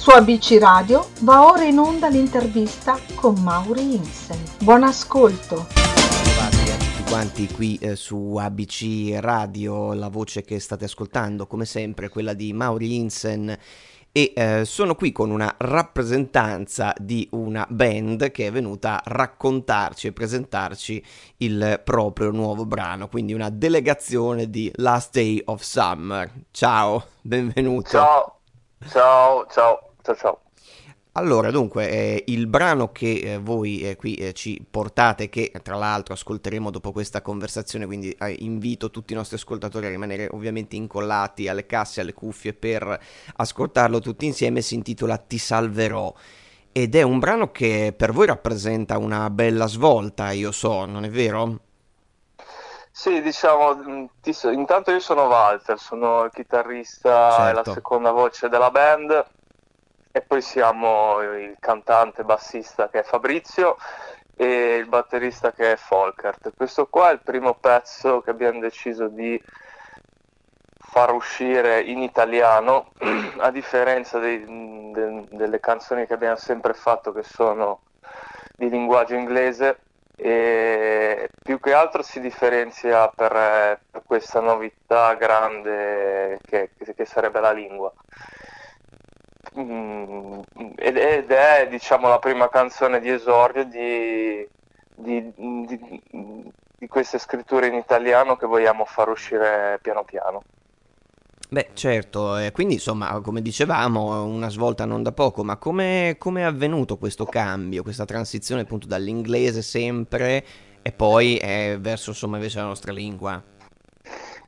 Su ABC Radio va ora in onda l'intervista con Mauri Insen. Buon ascolto. A tutti quanti qui eh, su ABC Radio, la voce che state ascoltando come sempre è quella di Mauri Insen e eh, sono qui con una rappresentanza di una band che è venuta a raccontarci e presentarci il proprio nuovo brano, quindi una delegazione di Last Day of Summer. Ciao, benvenuto. Ciao, ciao, ciao, ciao, ciao. Allora, dunque, eh, il brano che eh, voi eh, qui eh, ci portate, che tra l'altro ascolteremo dopo questa conversazione, quindi eh, invito tutti i nostri ascoltatori a rimanere ovviamente incollati alle casse, alle cuffie per ascoltarlo tutti insieme, si intitola Ti salverò. Ed è un brano che per voi rappresenta una bella svolta, io so, non è vero? Sì, diciamo, mh, ti intanto io sono Walter, sono il chitarrista e la Certo. seconda voce della band e poi siamo il cantante bassista che è Fabrizio e il batterista che è Folkert. Questo qua è il primo pezzo che abbiamo deciso di far uscire in italiano, a differenza dei- de- delle canzoni che abbiamo sempre fatto che sono di linguaggio inglese e più che altro si differenzia per, eh, per questa novità grande che, che sarebbe la lingua. Mm, ed, è diciamo la prima canzone di esordio di, di- di- di queste scritture in italiano che vogliamo far uscire piano piano. Beh, certo, eh, quindi insomma, come dicevamo, una svolta non da poco, ma come è avvenuto questo cambio, questa transizione appunto dall'inglese sempre e poi eh, verso insomma invece la nostra lingua?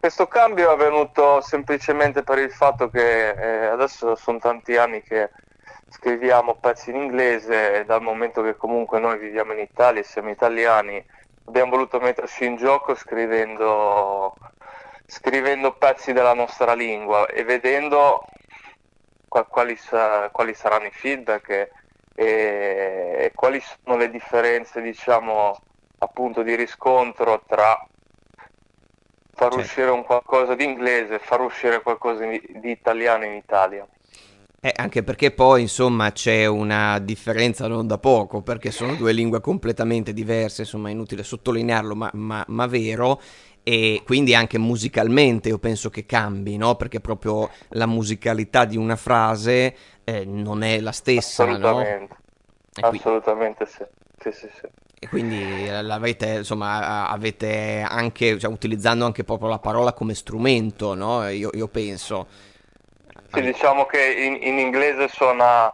Questo cambio è avvenuto semplicemente per il fatto che eh, adesso sono tanti anni che scriviamo pezzi in inglese e dal momento che comunque noi viviamo in Italia e siamo italiani, abbiamo voluto metterci in gioco scrivendo, scrivendo pezzi della nostra lingua e vedendo qua- quali, quali saranno i feedback e- e quali sono le differenze, diciamo, appunto di riscontro tra far uscire un qualcosa di inglese far uscire qualcosa di, italiano in Italia. Eh, anche perché poi insomma c'è una differenza non da poco, perché sono due lingue completamente diverse, insomma è inutile sottolinearlo, ma, ma- ma vero, e quindi anche musicalmente io penso che cambi, no? Perché proprio la musicalità di una frase eh, non è la stessa, no? Assolutamente, qui- assolutamente sì. Sì, sì, sì. E quindi l'avete, insomma, avete anche, cioè, utilizzando anche proprio la parola come strumento, no? Io, io penso. Sì, diciamo che in, in inglese suona,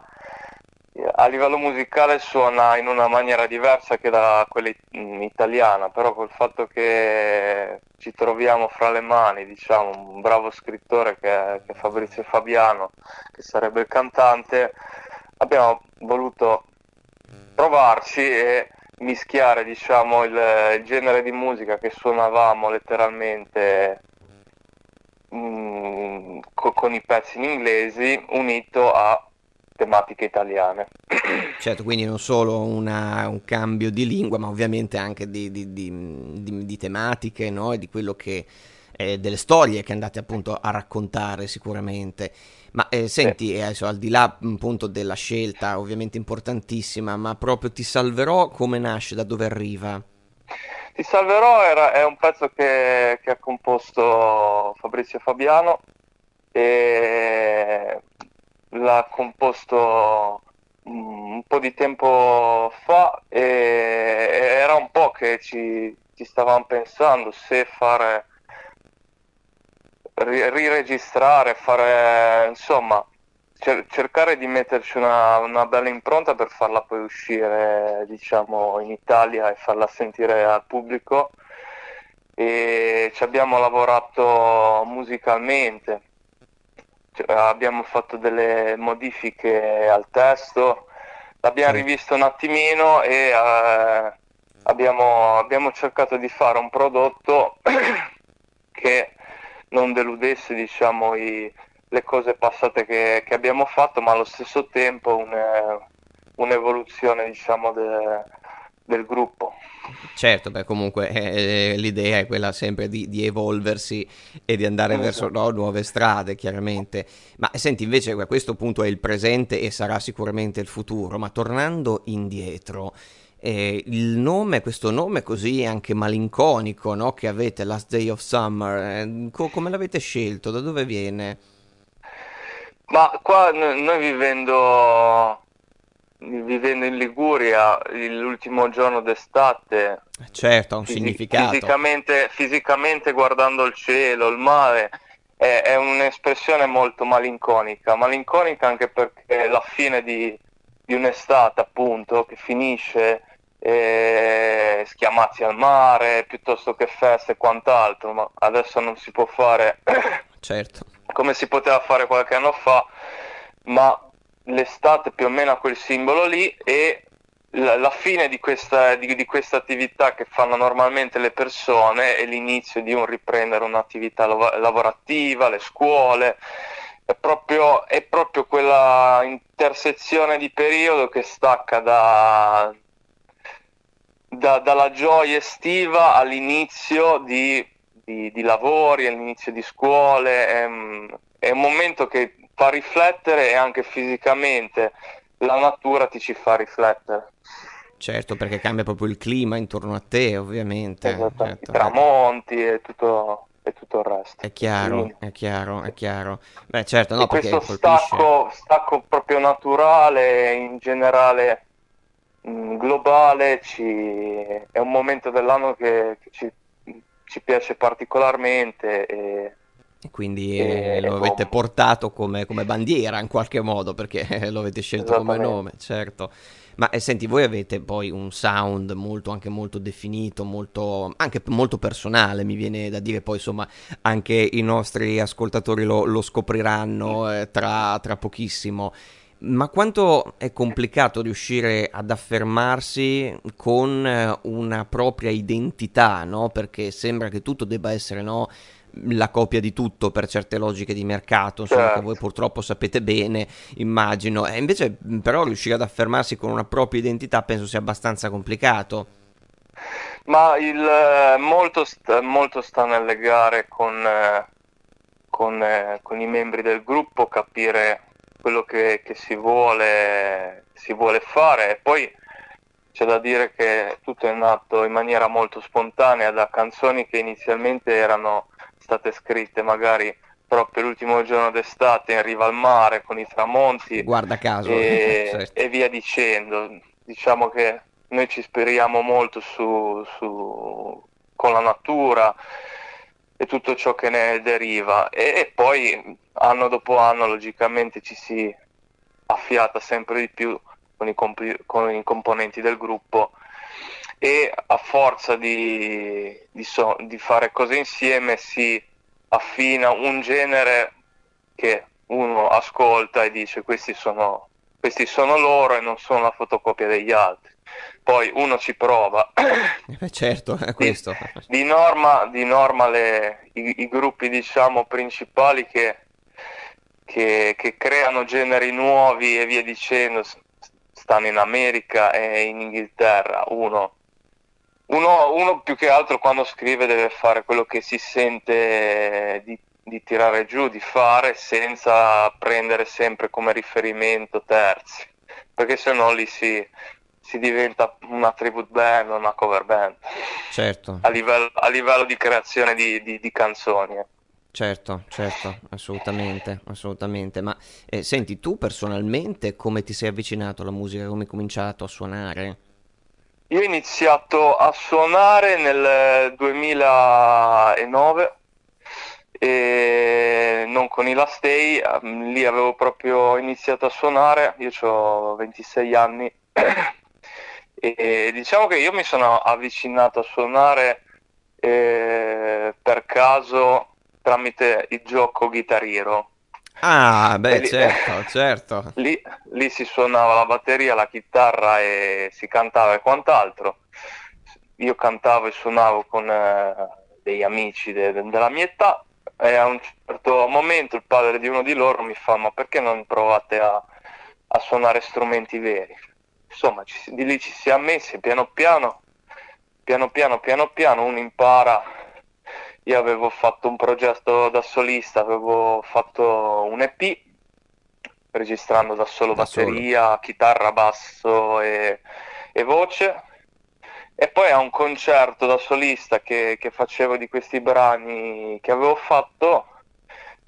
a livello musicale suona in una maniera diversa che da quella it- italiana, però col fatto che ci troviamo fra le mani, diciamo, un bravo scrittore che che è Fabrizio Fabiano, che sarebbe il cantante, abbiamo voluto provarci e mischiare, diciamo, il, il genere di musica che suonavamo letteralmente mm, co- con i pezzi in inglesi unito a tematiche italiane. Certo, quindi non solo una- un cambio di lingua, ma ovviamente anche di, di- di- di- di tematiche, no? E di quello che, eh, delle storie che andate appunto a raccontare sicuramente. Ma eh, senti, eh, adesso, al di là appunto della scelta, ovviamente importantissima, ma proprio Ti salverò, come nasce, da dove arriva? Ti salverò era- è un pezzo che, che ha composto Fabrizio Fabiano e l'ha composto un po' di tempo fa e era un po' che ci, ci stavamo pensando se fare riregistrare, fare insomma cer- cercare di metterci una, una bella impronta per farla poi uscire diciamo in Italia e farla sentire al pubblico. E ci abbiamo lavorato musicalmente. Cioè, abbiamo fatto delle modifiche al testo, l'abbiamo rivisto un attimino e eh, abbiamo, abbiamo cercato di fare un prodotto che non deludesse, diciamo, i- le cose passate che, che abbiamo fatto, ma allo stesso tempo un- un'evoluzione, diciamo, de- del gruppo. Certo, beh, comunque eh, l'idea è quella sempre di, di, evolversi e di andare esatto. verso no, nuove strade, chiaramente. Ma senti, invece, questo punto è il presente e sarà sicuramente il futuro. Ma tornando indietro, eh, il nome, questo nome così anche malinconico no, che avete, Last Day of Summer, eh, co- come l'avete scelto? Da dove viene? Ma qua noi vivendo vivendo in Liguria l'ultimo giorno d'estate certo ha un fisi- significato fisicamente, fisicamente, guardando il cielo il mare è, è, un'espressione molto malinconica malinconica anche perché la fine di, di un'estate appunto che finisce eh, schiamazzi al mare piuttosto che feste e quant'altro ma adesso non si può fare certo. come si poteva fare qualche anno fa ma l'estate più o meno a quel simbolo lì e la, la fine di questa, di, di questa, attività che fanno normalmente le persone è l'inizio di un riprendere un'attività lav- lavorativa, le scuole, è proprio, è proprio, quella intersezione di periodo che stacca da, da, dalla gioia estiva all'inizio di, di, di lavori, all'inizio di scuole, è, è un momento che fa riflettere e anche fisicamente la natura ti ci fa riflettere. Certo, perché cambia proprio il clima intorno a te, ovviamente. Esatto, certo. i tramonti e tutto, e tutto il resto. È chiaro, Quindi. è chiaro, è chiaro. Beh, certo, no, questo stacco, stacco, proprio naturale, in generale globale, ci... è un momento dell'anno che, che ci, ci piace particolarmente e e quindi eh, lo avete portato come, come, bandiera in qualche modo perché lo avete scelto come nome, certo. Ma eh, senti, voi avete poi un sound molto, anche molto definito, molto, anche molto personale, mi viene da dire, poi insomma anche i nostri ascoltatori lo, lo scopriranno eh, tra, tra pochissimo. Ma quanto è complicato riuscire ad affermarsi con eh, una propria identità, no? Perché sembra che tutto debba essere, no? la copia di tutto per certe logiche di mercato, insomma, certo. che voi purtroppo sapete bene, immagino. E invece, però, riuscire ad affermarsi con una propria identità penso sia abbastanza complicato. Ma il, eh, molto, sta, molto sta nelle gare con, eh, con, con, i membri del gruppo, capire quello che, che si, vuole, si vuole fare e poi c'è da dire che tutto è nato in maniera molto spontanea da canzoni che inizialmente erano state scritte magari proprio l'ultimo giorno d'estate in riva al mare con i tramonti guarda caso e, certo. e via dicendo diciamo che noi ci speriamo molto su, su, con la natura e tutto ciò che ne deriva e, e poi anno dopo anno logicamente ci si affiata sempre di più con i, comp- con i componenti del gruppo e a forza di, di, so, di fare cose insieme si affina un genere che uno ascolta e dice questi sono, questi sono loro e non sono la fotocopia degli altri. Poi uno ci prova. Eh certo, è questo. Di, di norma, di norma le, i, i, gruppi diciamo, principali che, che, che creano generi nuovi e via dicendo stanno in America e in Inghilterra. Uno uno, uno, più che altro quando scrive deve fare quello che si sente di, di, tirare giù, di fare senza prendere sempre come riferimento terzi, perché se no lì si, si diventa una tribute band, una cover band. Certo. A livello, a livello di creazione di, di, di canzoni. Eh. Certo, certo, assolutamente, assolutamente. Ma eh, senti, tu personalmente come ti sei avvicinato alla musica, come hai cominciato a suonare? Io ho iniziato a suonare nel 2009 e non con i Last Day, ehm, lì avevo proprio iniziato a suonare, io ho 26 anni e diciamo che io mi sono avvicinato a suonare eh, per caso tramite il gioco Guitar Hero Ah, beh, lì, certo, certo. Lì, lì, si suonava la batteria, la chitarra e si cantava e quant'altro. Io cantavo e suonavo con eh, degli amici de- de- della mia età e a un certo momento il padre di uno di loro mi fa ma perché non provate a, a suonare strumenti veri? Insomma ci, di lì ci si è messi piano piano, piano piano, piano piano, uno impara. Io avevo fatto un progetto da solista, avevo fatto un EP registrando da solo da batteria, solo. chitarra, basso e, e, voce. E poi a un concerto da solista che, che facevo di questi brani che avevo fatto,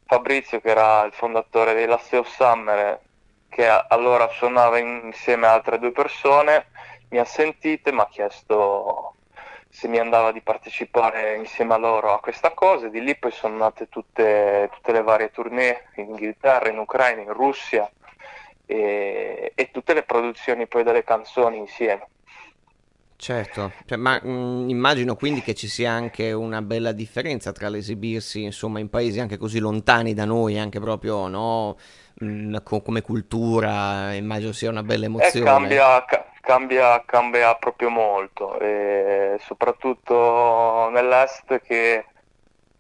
Fabrizio, che era il fondatore dei Last of Summer, che allora suonava insieme a altre due persone, mi ha sentito e mi ha chiesto se mi andava di partecipare insieme a loro a questa cosa. Di lì poi sono nate tutte, tutte le varie tournée in Inghilterra, in Ucraina, in Russia e, e tutte le produzioni poi delle canzoni insieme. Certo, cioè, ma mh, mm, immagino quindi che ci sia anche una bella differenza tra l'esibirsi insomma in paesi anche così lontani da noi, anche proprio no, mh, mm, co- come cultura, immagino sia una bella eh, emozione. Eh, cambia, ca- cambia, cambia, proprio molto, e soprattutto nell'est che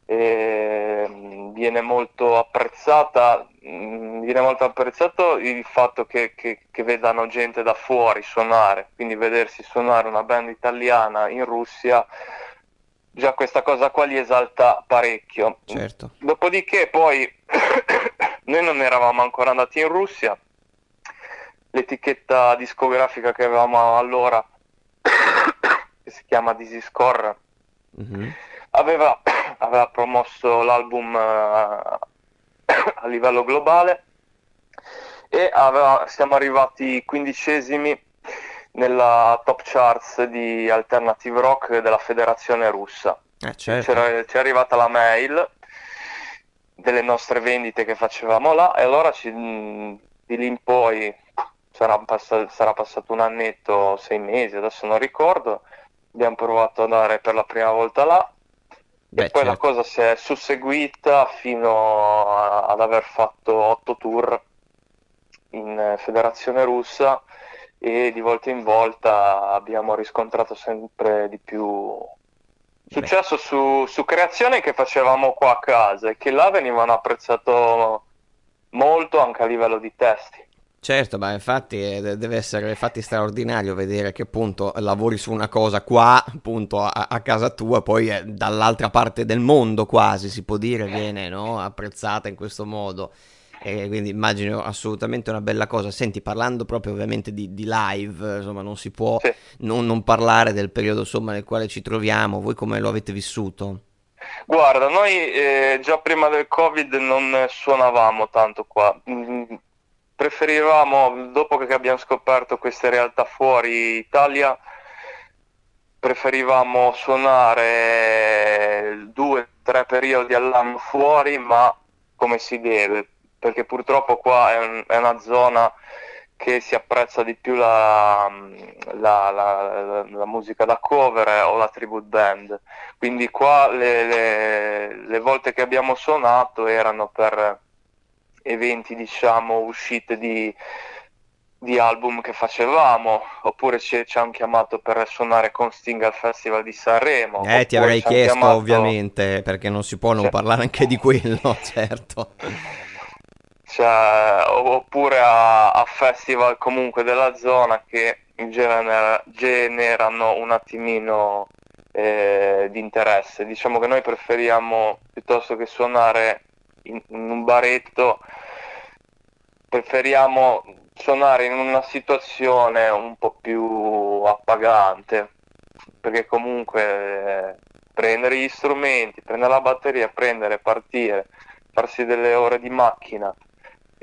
eh, viene molto apprezzata Mm, viene molto apprezzato il fatto che, che, che, vedano gente da fuori suonare, quindi vedersi suonare una band italiana in Russia, già questa cosa qua li esalta parecchio. Certo. Dopodiché poi noi non eravamo ancora andati in Russia, l'etichetta discografica che avevamo allora, che si chiama Dizzy Score, mm-hmm. aveva, aveva, promosso l'album... Uh, a livello globale e aveva, siamo arrivati quindicesimi nella top charts di alternative rock della federazione russa. Eh, certo. Ci è arrivata la mail delle nostre vendite che facevamo là e allora ci, di lì in poi sarà, passato, sarà passato un annetto, sei mesi, adesso non ricordo, abbiamo provato ad andare per la prima volta là. Beh, e poi certo. la cosa si è susseguita fino a, ad aver fatto otto tour in eh, federazione russa. E di volta in volta abbiamo riscontrato sempre di più successo su, su, creazioni che facevamo qua a casa e che là venivano apprezzato molto anche a livello di testi. Certo, ma infatti eh, deve essere infatti straordinario vedere che appunto lavori su una cosa qua, appunto a, a casa tua, poi eh, dall'altra parte del mondo quasi si può dire viene no? apprezzata in questo modo. E quindi immagino assolutamente una bella cosa. Senti, parlando proprio ovviamente di, di live, insomma, non si può sì. non, non, parlare del periodo insomma, nel quale ci troviamo. Voi come lo avete vissuto? Guarda, noi eh, già prima del Covid non suonavamo tanto qua. Mm, preferivamo, dopo che abbiamo scoperto queste realtà fuori Italia, preferivamo suonare due, tre periodi all'anno fuori, ma come si deve, perché purtroppo qua è, un, è una zona che si apprezza di più la, la, la, la, musica da cover o la tribute band. Quindi qua le, le, le volte che abbiamo suonato erano per eventi, diciamo, uscite di, di album che facevamo, oppure ci, ci hanno chiamato per suonare con Sting al Festival di Sanremo. Eh, ti avrei chiesto chiamato... ovviamente, perché non si può non cioè... parlare anche di quello, certo. Cioè, oppure a, a, festival comunque della zona che genera, generano un attimino eh, di interesse. Diciamo che noi preferiamo piuttosto che suonare in, in un baretto preferiamo suonare in una situazione un po' più appagante perché comunque eh, prendere gli strumenti, prendere la batteria, prendere, partire, farsi delle ore di macchina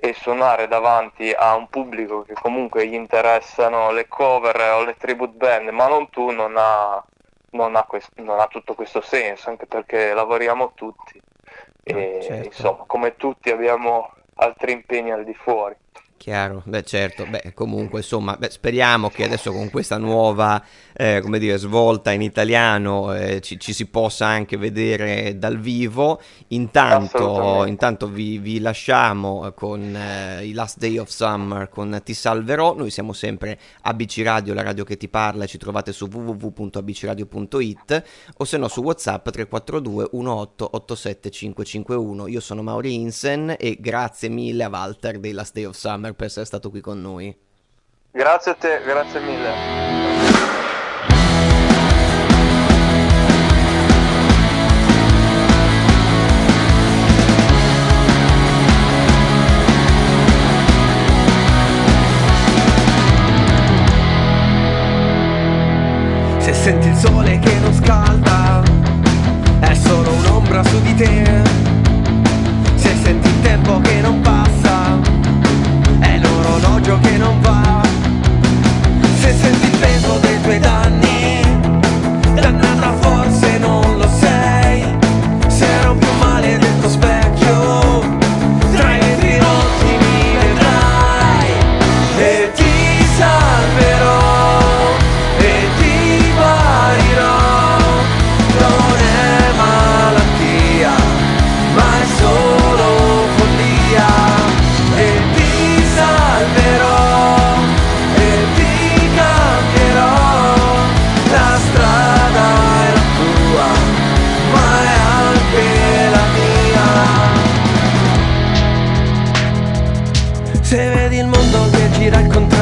e suonare davanti a un pubblico che comunque gli interessano le cover o le tribute band, ma non tu, non ha, non ha, quest- non ha tutto questo senso, anche perché lavoriamo tutti e certo. insomma come tutti abbiamo altri impegni al di fuori. Chiaro, beh certo, beh comunque insomma beh, speriamo che adesso con questa nuova eh, come dire, svolta in italiano eh, ci, ci, si possa anche vedere dal vivo, intanto, intanto vi, vi, lasciamo con eh, i Last Day of Summer con Ti Salverò, noi siamo sempre ABC Radio, la radio che ti parla, ci trovate su www.abcradio.it o se no su Whatsapp 342 1887 551, io sono Mauri Insen e grazie mille a Walter dei Last Day of Summer per essere stato qui con noi. Grazie a te, grazie mille. Se senti il sole che non scalda, è solo un'ombra su di te. Se senti il tempo che non passa, l'orologio che non va. Se senti al contrario,